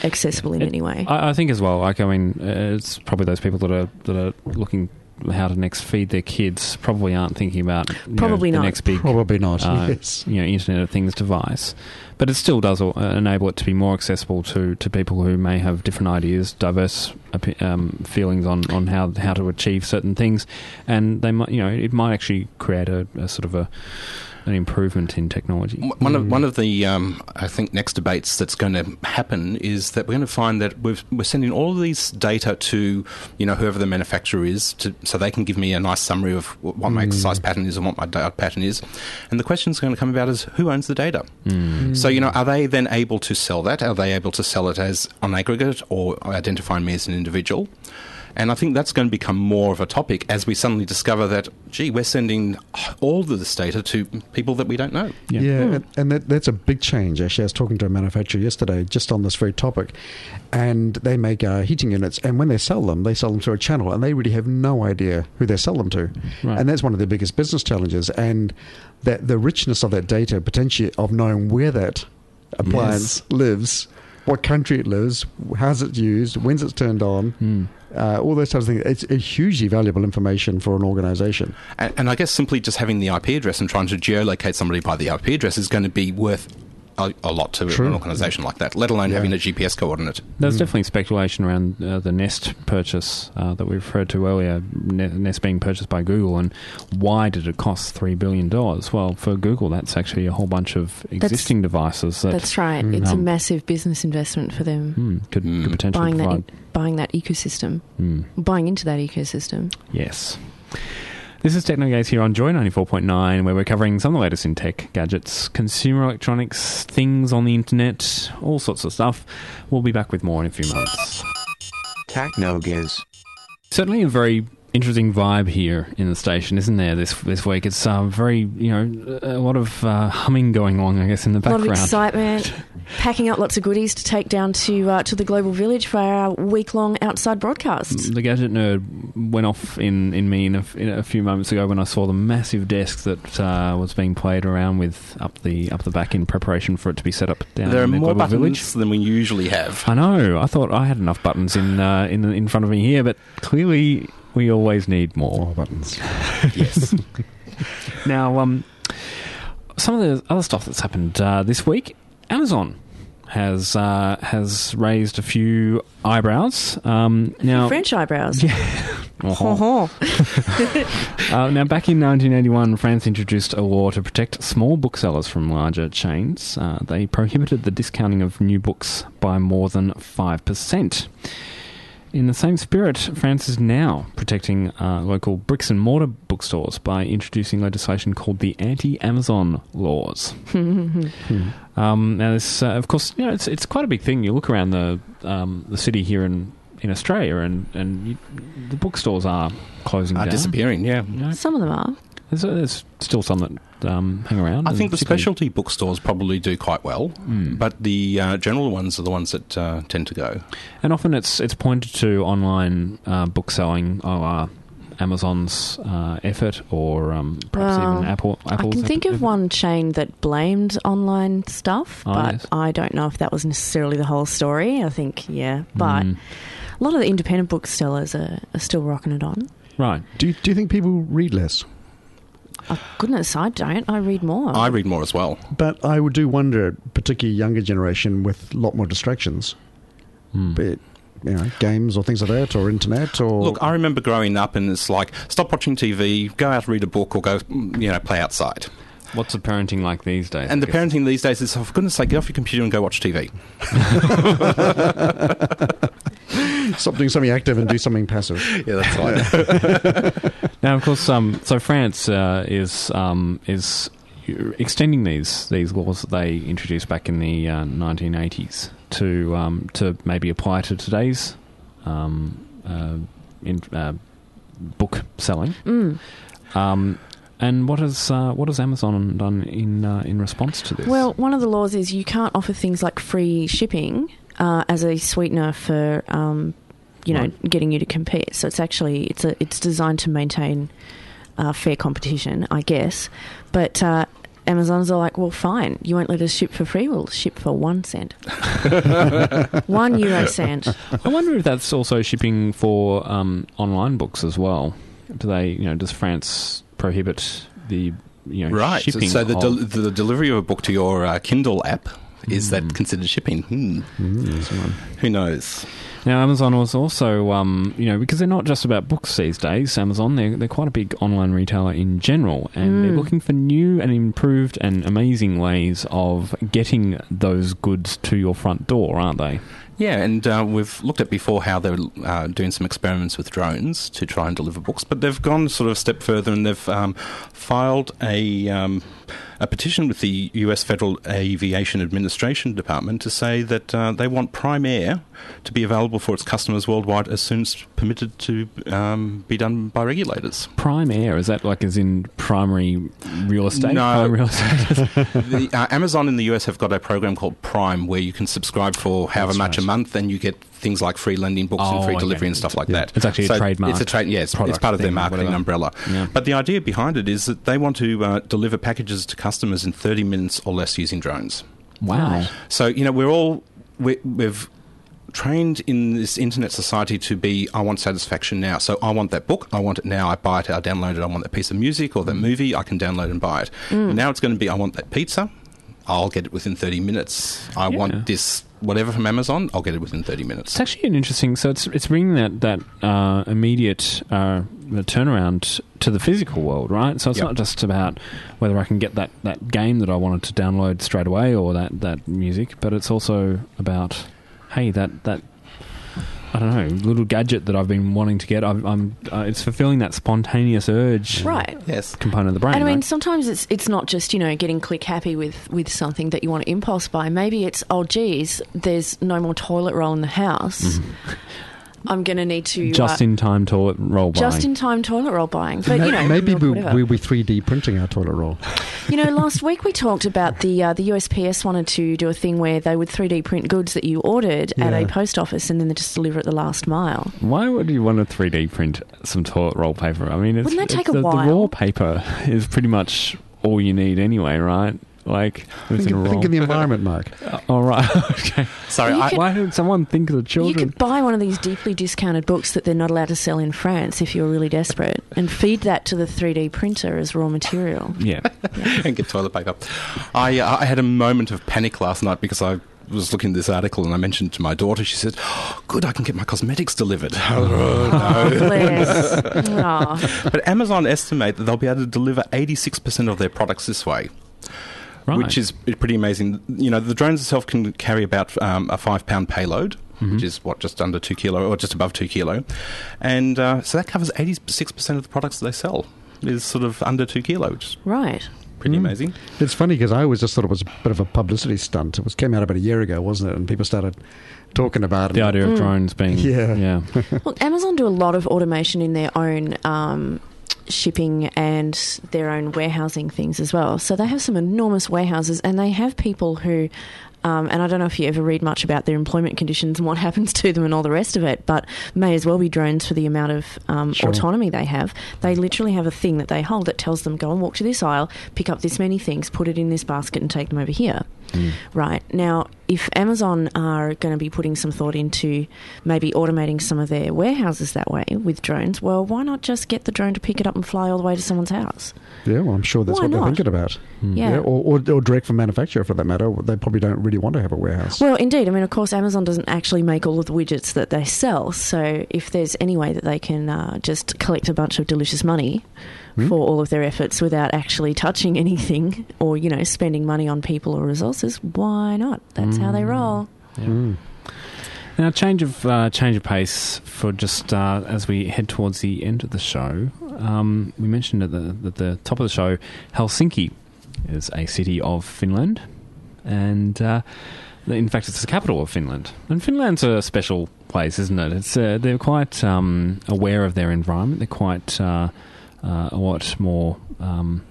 accessible in It- any way. I, I think as well. Like I mean, uh, it's probably those people that are that are looking how to next feed their kids probably aren't thinking about you know, Probably the not. next big Probably not. uh, yes. you know Internet of Things device, but it still does uh, enable it to be more accessible to, to people who may have different ideas, diverse um, feelings on, on how how to achieve certain things, and they might you know it might actually create a, a sort of a an improvement in technology. M- One of mm. one of the um, I think next debates that's going to happen is that we're going to find that we've, we're sending all of these data to you know whoever the manufacturer is, to, so they can give me a nice summary of what my exercise mm. pattern is and what my diet uh, pattern is, and the question is going to come about is who owns the data. Mm. So you know, are they then able to sell that? Are they able to sell it as on aggregate or identify me as an individual? And I think that's going to become more of a topic as we suddenly discover that, gee, we're sending all of this data to people that we don't know. Yeah. Yeah, and, and that, that's a big change. Actually, I was talking to a manufacturer yesterday just on this very topic, and they make uh, heating units, and when they sell them, they sell them through a channel, and they really have no idea who they sell them to, Right. and that's one of their biggest business challenges. And that the richness of that data, potentially of knowing where that appliance lives, what country it lives, how's it used, when's it's turned on. Hmm. Uh, all those types of things. It's a hugely valuable information for an organisation. And, and I guess simply just having the IP address and trying to geolocate somebody by the IP address is going to be worth a, a lot to True. an organisation like that, let alone Yeah. having a GPS coordinate. There's definitely speculation around uh, the Nest purchase uh, that we referred to earlier, Nest being purchased by Google, and why did it cost three billion dollars? Well, for Google, that's actually a whole bunch of existing devices that That's right. It's a Um, massive business investment for them. hmm, could, Mm. could potentially Buying that, provide. buying that ecosystem, Hmm. buying into that ecosystem. Yes. This is TechnoGaze here on Joy 94.9, where we're covering some of the latest in tech, gadgets, consumer electronics, things on the internet, all sorts of stuff. We'll be back with more in a few months. TechnoGaze. Certainly a very interesting vibe here in the station, isn't there, this this week? It's uh, very, you know, a lot of uh, humming going on, I guess, in the background. A lot of background. excitement, packing up lots of goodies to take down to uh, to the global village for our week long outside broadcasts. The gadget nerd went off in, in me in a, in a few moments ago when I saw the massive desk that uh, was being played around with up the up the back in preparation for it to be set up down there are the more global buttons village. than we usually have. I know. I thought I had enough buttons in uh, in in front of me here, but clearly we always need more. More buttons. yes. Now, um, some of the other stuff that's happened uh, this week, Amazon has uh, has raised a few eyebrows. Um, now, French eyebrows. Oh. Ho-ho. Uh, now, back in 1981, France introduced a law to protect small booksellers from larger chains. Uh, they prohibited the discounting of new books by more than 5%. In the same spirit, France is now protecting uh, local bricks and mortar bookstores by introducing legislation called the Anti-Amazon Laws. Um, now, this, uh, of course, you know, it's it's quite a big thing. You look around the um, the city here in in Australia, and and you, the bookstores are closing Are down. disappearing, yeah. You know, Some of them are. there's, there's still some that um, hang around. I think the particularly- specialty bookstores probably do quite well, Mm. but the uh, general ones are the ones that uh, tend to go. and often it's it's pointed to online uh, book selling, or uh, Amazon's uh, effort, or um, perhaps Well, even Apple. I can think of one chain that blamed online stuff, Oh, but yes. I don't know if that was necessarily the whole story. I think, yeah. But Mm. a lot of the independent booksellers are, are still rocking it on. right. Do you, do you think people read less? Oh, goodness, I don't. I read more. I read more as well. But I would do wonder, particularly younger generation with a lot more distractions, Mm. be it you know games or things like that, or internet, or Look, I remember growing up and it's like, stop watching TV, go out, read a book, or go, mm, you know, play outside. What's the parenting like these days? And the parenting these days is, oh, for goodness sake, get off your computer and go watch TV. stop doing something active and do something passive. Yeah, that's right. Now, of course, um, so France uh, is um, is extending these these laws that they introduced back in the uh, 1980s to um, to maybe apply to today's um, uh, in, uh, book selling. Mm. Um, and what has uh, what has Amazon done in uh, in response to this? Well, one of the laws is you can't offer things like free shipping uh, as a sweetener for, um, you know, Right. getting you to compete. So it's actually it's a it's designed to maintain uh, fair competition, I guess. But uh, Amazon's are like, well, fine, you won't let us ship for free. We'll ship for one cent, one euro cent. I wonder if that's also shipping for um, online books as well. Do they, you know, does France prohibit the you know right. So, so the, of- del- the delivery of a book to your uh, Kindle app Is that considered shipping? Hmm. Who knows? Now, Amazon was also, um, you know, because they're not just about books these days. Amazon, they're, they're quite a big online retailer in general, and they're looking for new and improved and amazing ways of getting those goods to your front door, aren't they? Yeah, and uh, we've looked at before how they're uh, doing some experiments with drones to try and deliver books, but they've gone sort of a step further and they've um, filed a um, a petition with the U.S. Federal Aviation Administration Department to say that uh, they want Prime Air to be available for its customers worldwide as soon as permitted to um, be done by regulators. Prime Air is that like as in primary real estate? No. Real estate. the, uh, Amazon in the US have got a program called Prime where you can subscribe for however That's much a month and you get things like free lending books Oh, and free okay. delivery and stuff like that. It's actually a trademark It's a trade, yeah, it's, it's part of their marketing umbrella. Yeah. But the idea behind it is that they want to uh, deliver packages to customers in 30 minutes or less using drones. wow. So, you know, we're all, we, we've trained in this internet society to be, I want satisfaction now. So I want that book, I want it now, I buy it, I download it, I want that piece of music or that Mm. movie, I can download and buy it. Now it's going to be, I want that pizza, I'll get it within 30 minutes. I Yeah. want this whatever from Amazon, I'll get it within 30 minutes. It's actually an interesting. So it's it's bringing that that uh, immediate uh, turnaround to the physical world, right? So it's Yep. not just about whether I can get that, that game that I wanted to download straight away or that, that music, but it's also about hey that that I don't know little gadget that I've been wanting to get. I'm, I'm uh, it's fulfilling that spontaneous urge Right. Yes. component of the brain. And I mean, right? sometimes it's it's not just you know getting click happy with with something that you want to impulse buy. Maybe it's oh geez, there's no more toilet roll in the house. I'm going to need to just uh, in time toilet roll buying. just in time toilet roll buying. But you know, maybe we, whatever. we'll be 3D printing our toilet roll. You know, last week we talked about the uh, the USPS wanted to do a thing where they would 3D print goods that you ordered at a post office and then they just deliver it the last mile. Why would you want to 3D print some toilet roll paper? I mean, it's, Wouldn't that take it's a the, while? The raw paper is pretty much all you need anyway, right? Like, it's Think, in of- think of the environment, Mark. All right, okay. Sorry, I, could- Why did someone think of the children? You could buy one of these deeply discounted books that they're not allowed to sell in France if you're really desperate and feed that to the 3D printer as raw material. yeah, and get toilet paper. I, uh, I had a moment of panic last night because I was looking at this article and I mentioned it to my daughter. She said, oh, "Good, I can get my cosmetics delivered." Oh, bless. Aw. but Amazon estimate that they'll be able to deliver 86% of their products this way. Right. which is pretty amazing. You know, the drones itself can carry about um, a five pound payload, Mm-hmm. which is what just under two kilo or just above two kilo, and uh, so that covers eighty six percent of the products that they sell is sort of under two kilo, which is Right. pretty Mm. amazing. It's funny because I always just thought it was a bit of a publicity stunt. It was came out about a year ago, wasn't it? And people started talking about the it. idea of Mm. drones being Yeah. yeah. Look, Amazon do a lot of automation in their own um, shipping and their own warehousing things as well. So they have some enormous warehouses, and they have people who. Um, and I don't know if you ever read much about their employment conditions and what happens to them and all the rest of it, but may as well be drones for the amount of um, Sure. autonomy they have. They literally have a thing that they hold that tells them go and walk to this aisle, pick up this many things, put it in this basket, and take them over here. Right. Now, if Amazon are going to be putting some thought into maybe automating some of their warehouses that way with drones, well, why not just get the drone to pick it up and fly all the way to someone's house? Yeah, well, I'm sure that's Why what they're thinking about. Yeah. or, or, or direct from manufacturer for that matter. They probably don't really want to have a warehouse. Well, indeed. I mean, of course, Amazon doesn't actually make all of the widgets that they sell. So if there's any way that they can uh, just collect a bunch of delicious money for all of their efforts without actually touching anything or, you know, spending money on people or resources, why not? That's how they roll. Now, change of uh, change of pace for just uh, as we head towards the end of the show. Um, we mentioned at the at the top of the show, Helsinki is a city of Finland, and uh, in fact, it's the capital of Finland. And Finland's a special place, isn't it? It's uh, they're quite um, aware of their environment. They're quite uh, uh, a lot more. Um,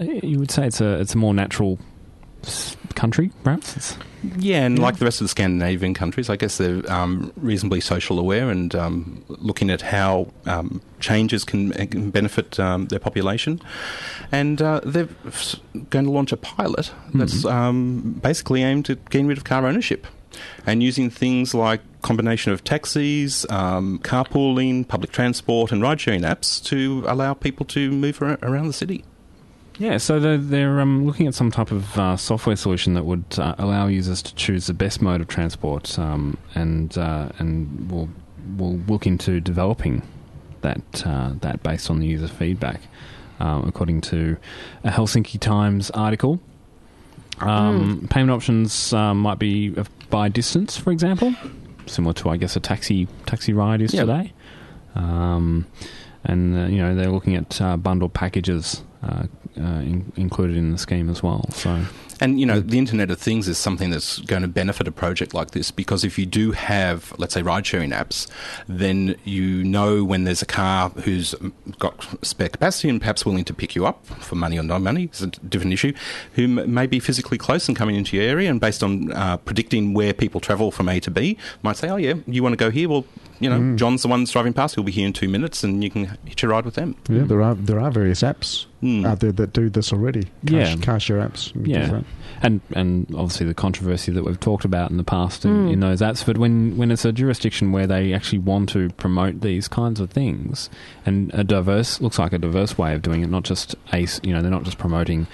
you would say it's a it's a more natural country, perhaps. Yeah, and like the rest of the Scandinavian countries, I guess they're um, reasonably social aware and um, looking at how um, changes can, can benefit um, their population. And uh, they're going to launch a pilot that's um, basically aimed at getting rid of car ownership and using things like combination of taxis, um, carpooling, public transport, and ride-sharing apps to allow people to move ar- around the city. Yeah, so they're, they're um, looking at some type of uh, software solution that would uh, allow users to choose the best mode of transport, um, and uh, and we'll we'll look into developing that uh, that based on the user feedback, um, according to a Helsinki Times article. Um, Payment options um, might be by distance, for example, similar to I guess a taxi taxi ride is Yeah. today. Um, and uh, you know they're looking at uh, bundled packages uh, uh, in, included in the scheme as well. So And you know, the Internet of Things is something that's going to benefit a project like this because if you do have, let's say, ride-sharing apps, then you know when there's a car who's got spare capacity and perhaps willing to pick you up for money or no money it's a different issue, who m- may be physically close and coming into your area, and based on uh, predicting where people travel from A to B, might say, "Oh yeah, you want to go here? Well, you know, John's the one that's driving past. He'll be here in two minutes, and you can hitch a ride with them." Yeah, there are there are various apps Mm. out there that do this already. Car, Yeah. car share apps. Yeah. do and and obviously the controversy that we've talked about in the past in, Mm. in those apps. But when when it's a jurisdiction where they actually want to promote these kinds of things, and a diverse looks like a diverse way of doing it, not just a s- you know they're not just promoting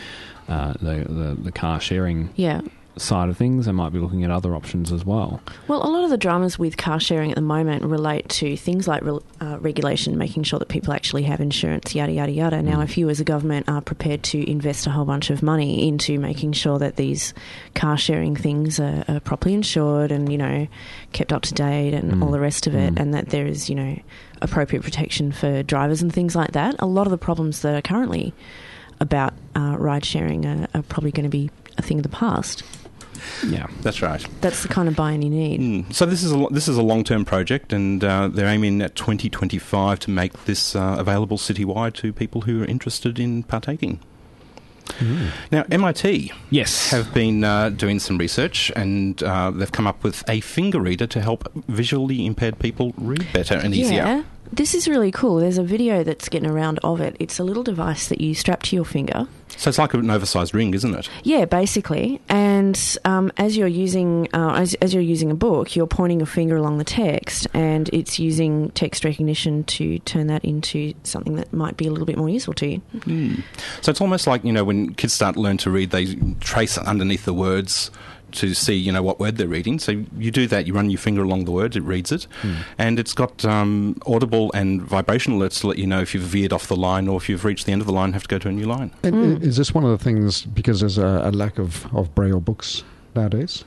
uh, the, the the car sharing Yeah. Side of things. They might be looking at other options as well. Well, a lot of the dramas with car sharing at the moment relate to things like re- uh, regulation, making sure that people actually have insurance, yada, yada, yada. Now, if you as a government are prepared to invest a whole bunch of money into making sure that these car sharing things are, are properly insured and, you know, kept up to date and Mm. all the rest of it, Mm. and that there is, you know, appropriate protection for drivers and things like that, a lot of the problems that are currently about uh, ride sharing are, are probably going to be a thing of the past. Yeah, That's right. That's the kind of buy-in you need. Mm. So this is a this is a long term project, and uh, they're aiming at 2025 to make this uh, available citywide to people who are interested in partaking. Now, MIT yes, have been uh, doing some research, and uh, they've come up with a finger reader to help visually impaired people read better and easier. This is really cool. There's a video that's getting around of it. It's a little device that you strap to your finger. So it's like an oversized ring, isn't it? Yeah, basically. And um, as you're using uh, as, as you're using a book, you're pointing your finger along the text, and it's using text recognition to turn that into something that might be a little bit more useful to you. Mm. So it's almost like you know when kids start to learn to read, they trace underneath the words to see you know what word they're reading. So you do that. You run your finger along the word. it reads it, and it's got um, audible and vibration alerts to let you know if you've veered off the line or if you've reached the end of the line, have to go to a new line. And Mm. Is this one of the things because there's a, a lack of, of braille books nowadays?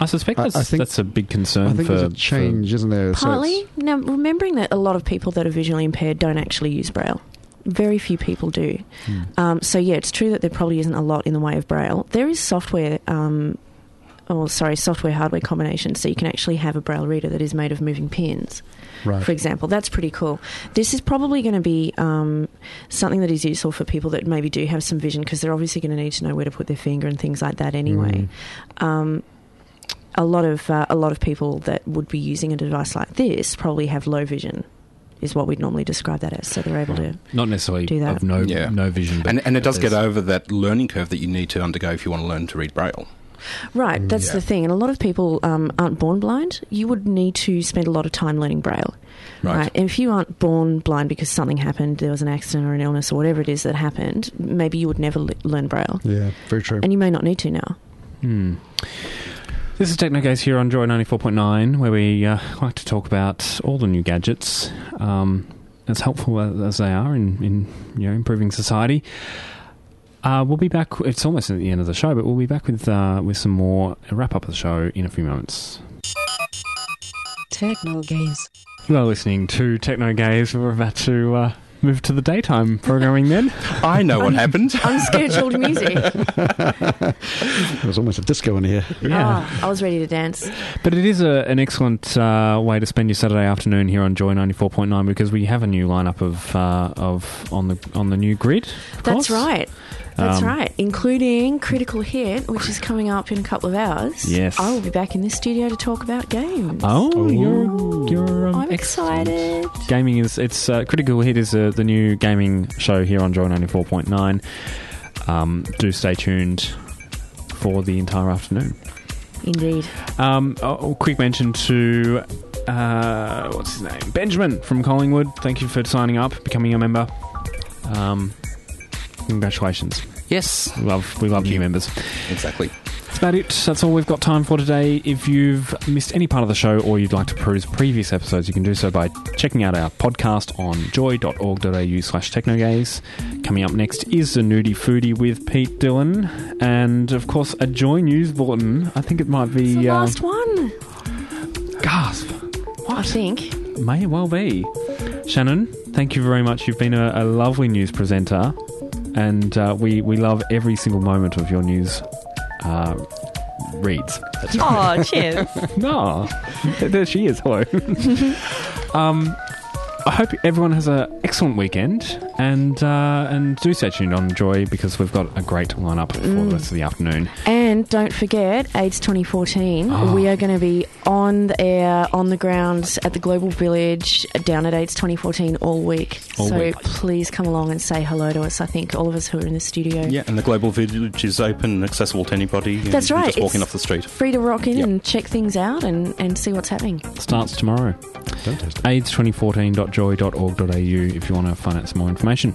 I suspect I- that's, I think- that's a big concern I think for there's a change, isn't there? So Partly. it's- now, remembering that a lot of people that are visually impaired don't actually use Braille. Very few people do. Um, so, yeah, it's true that there probably isn't a lot in the way of Braille. There is software, um, oh, sorry, software hardware combinations, so you can actually have a Braille reader that is made of moving pins, right. for example. That's pretty cool. This is probably going to be um, something that is useful for people that maybe do have some vision because they're obviously going to need to know where to put their finger and things like that anyway. Um, a lot of uh, a lot of people that would be using a device like this probably have low vision, is what we'd normally describe that as. So they're able to. not necessarily do that. of no Yeah. no vision, but And, and it does get over that learning curve that you need to undergo if you want to learn to read Braille. Right, that's Yeah. the thing. And a lot of people um, aren't born blind. You would need to spend a lot of time learning Braille. Right. And if you aren't born blind because something happened, there was an accident or an illness or whatever it is that happened, maybe you would never le- learn Braille. Yeah, very true. And you may not need to now. Hmm. This is TechnoGaze here on Joy 94.9, where we uh, like to talk about all the new gadgets, um, as helpful as, as they are in, in you know, improving society. Uh, we'll be back. It's almost at the end of the show, but we'll be back with uh, with some more a wrap up of the show in a few moments. Techno Gaze. You are listening to TechnoGaze. We're about to uh, move to the daytime programming then. I know what happened. Unscheduled music. There was almost a disco in here. Ah, I was ready to dance. But it is a, an excellent uh, way to spend your Saturday afternoon here on Joy ninety four point nine because we have a new lineup of uh, of on the on the new grid. of That's course. right. That's Um, right. Including Critical Hit, which is coming up in a couple of hours. Yes. I will be back in this studio to talk about games. Oh, you're you're um, I'm excited. Gaming is it's uh, critical hit is uh, the new gaming show here on Joy ninety four point nine. Um, do stay tuned for the entire afternoon. Indeed. Um, a a quick mention to uh, what's his name, Benjamin from Collingwood. Thank you for signing up, becoming a member. Um, congratulations. Yes, We love we love new members. exactly. That's about it. That's all we've got time for today. If you've missed any part of the show or you'd like to peruse previous episodes, you can do so by checking out our podcast on joy.org.au slash technogaze. Coming up next is the Nudie Foodie with Pete Dillon. And, of course, a Joy News bulletin. I think it might be... The uh, last one, gasp. What? I think. May well be. Shannon, thank you very much. You've been a, a lovely news presenter, and uh, we, we love every single moment of your news uh, reads. Oh, cheers. No, there she is. Hello. um, I hope everyone has an excellent weekend, and uh, and do stay tuned on Joy because we've got a great lineup for the rest of the afternoon. And don't forget, AIDS 2014, Oh. we are going to be on the air, on the ground at the Global Village, down at AIDS 2014 all week. All so week. please come along and say hello to us. I think all of us who are in the studio. Yeah, and the global village is open and accessible to anybody. That's you're right. Just walking It's off the street. Free to rock in Yep. and check things out and, and see what's happening. Starts tomorrow. Fantastic. AIDS2014.joy.org.au if you want to find out some more information.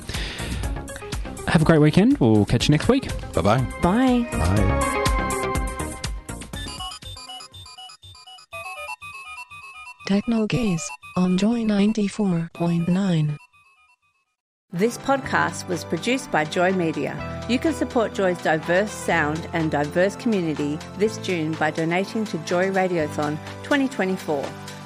Have a great weekend. We'll catch you next week. Bye bye. Bye. Bye. Techno Gaze on Joy 94.9. This podcast was produced by Joy Media. You can support Joy's diverse sound and diverse community this June by donating to Joy Radiothon 2024.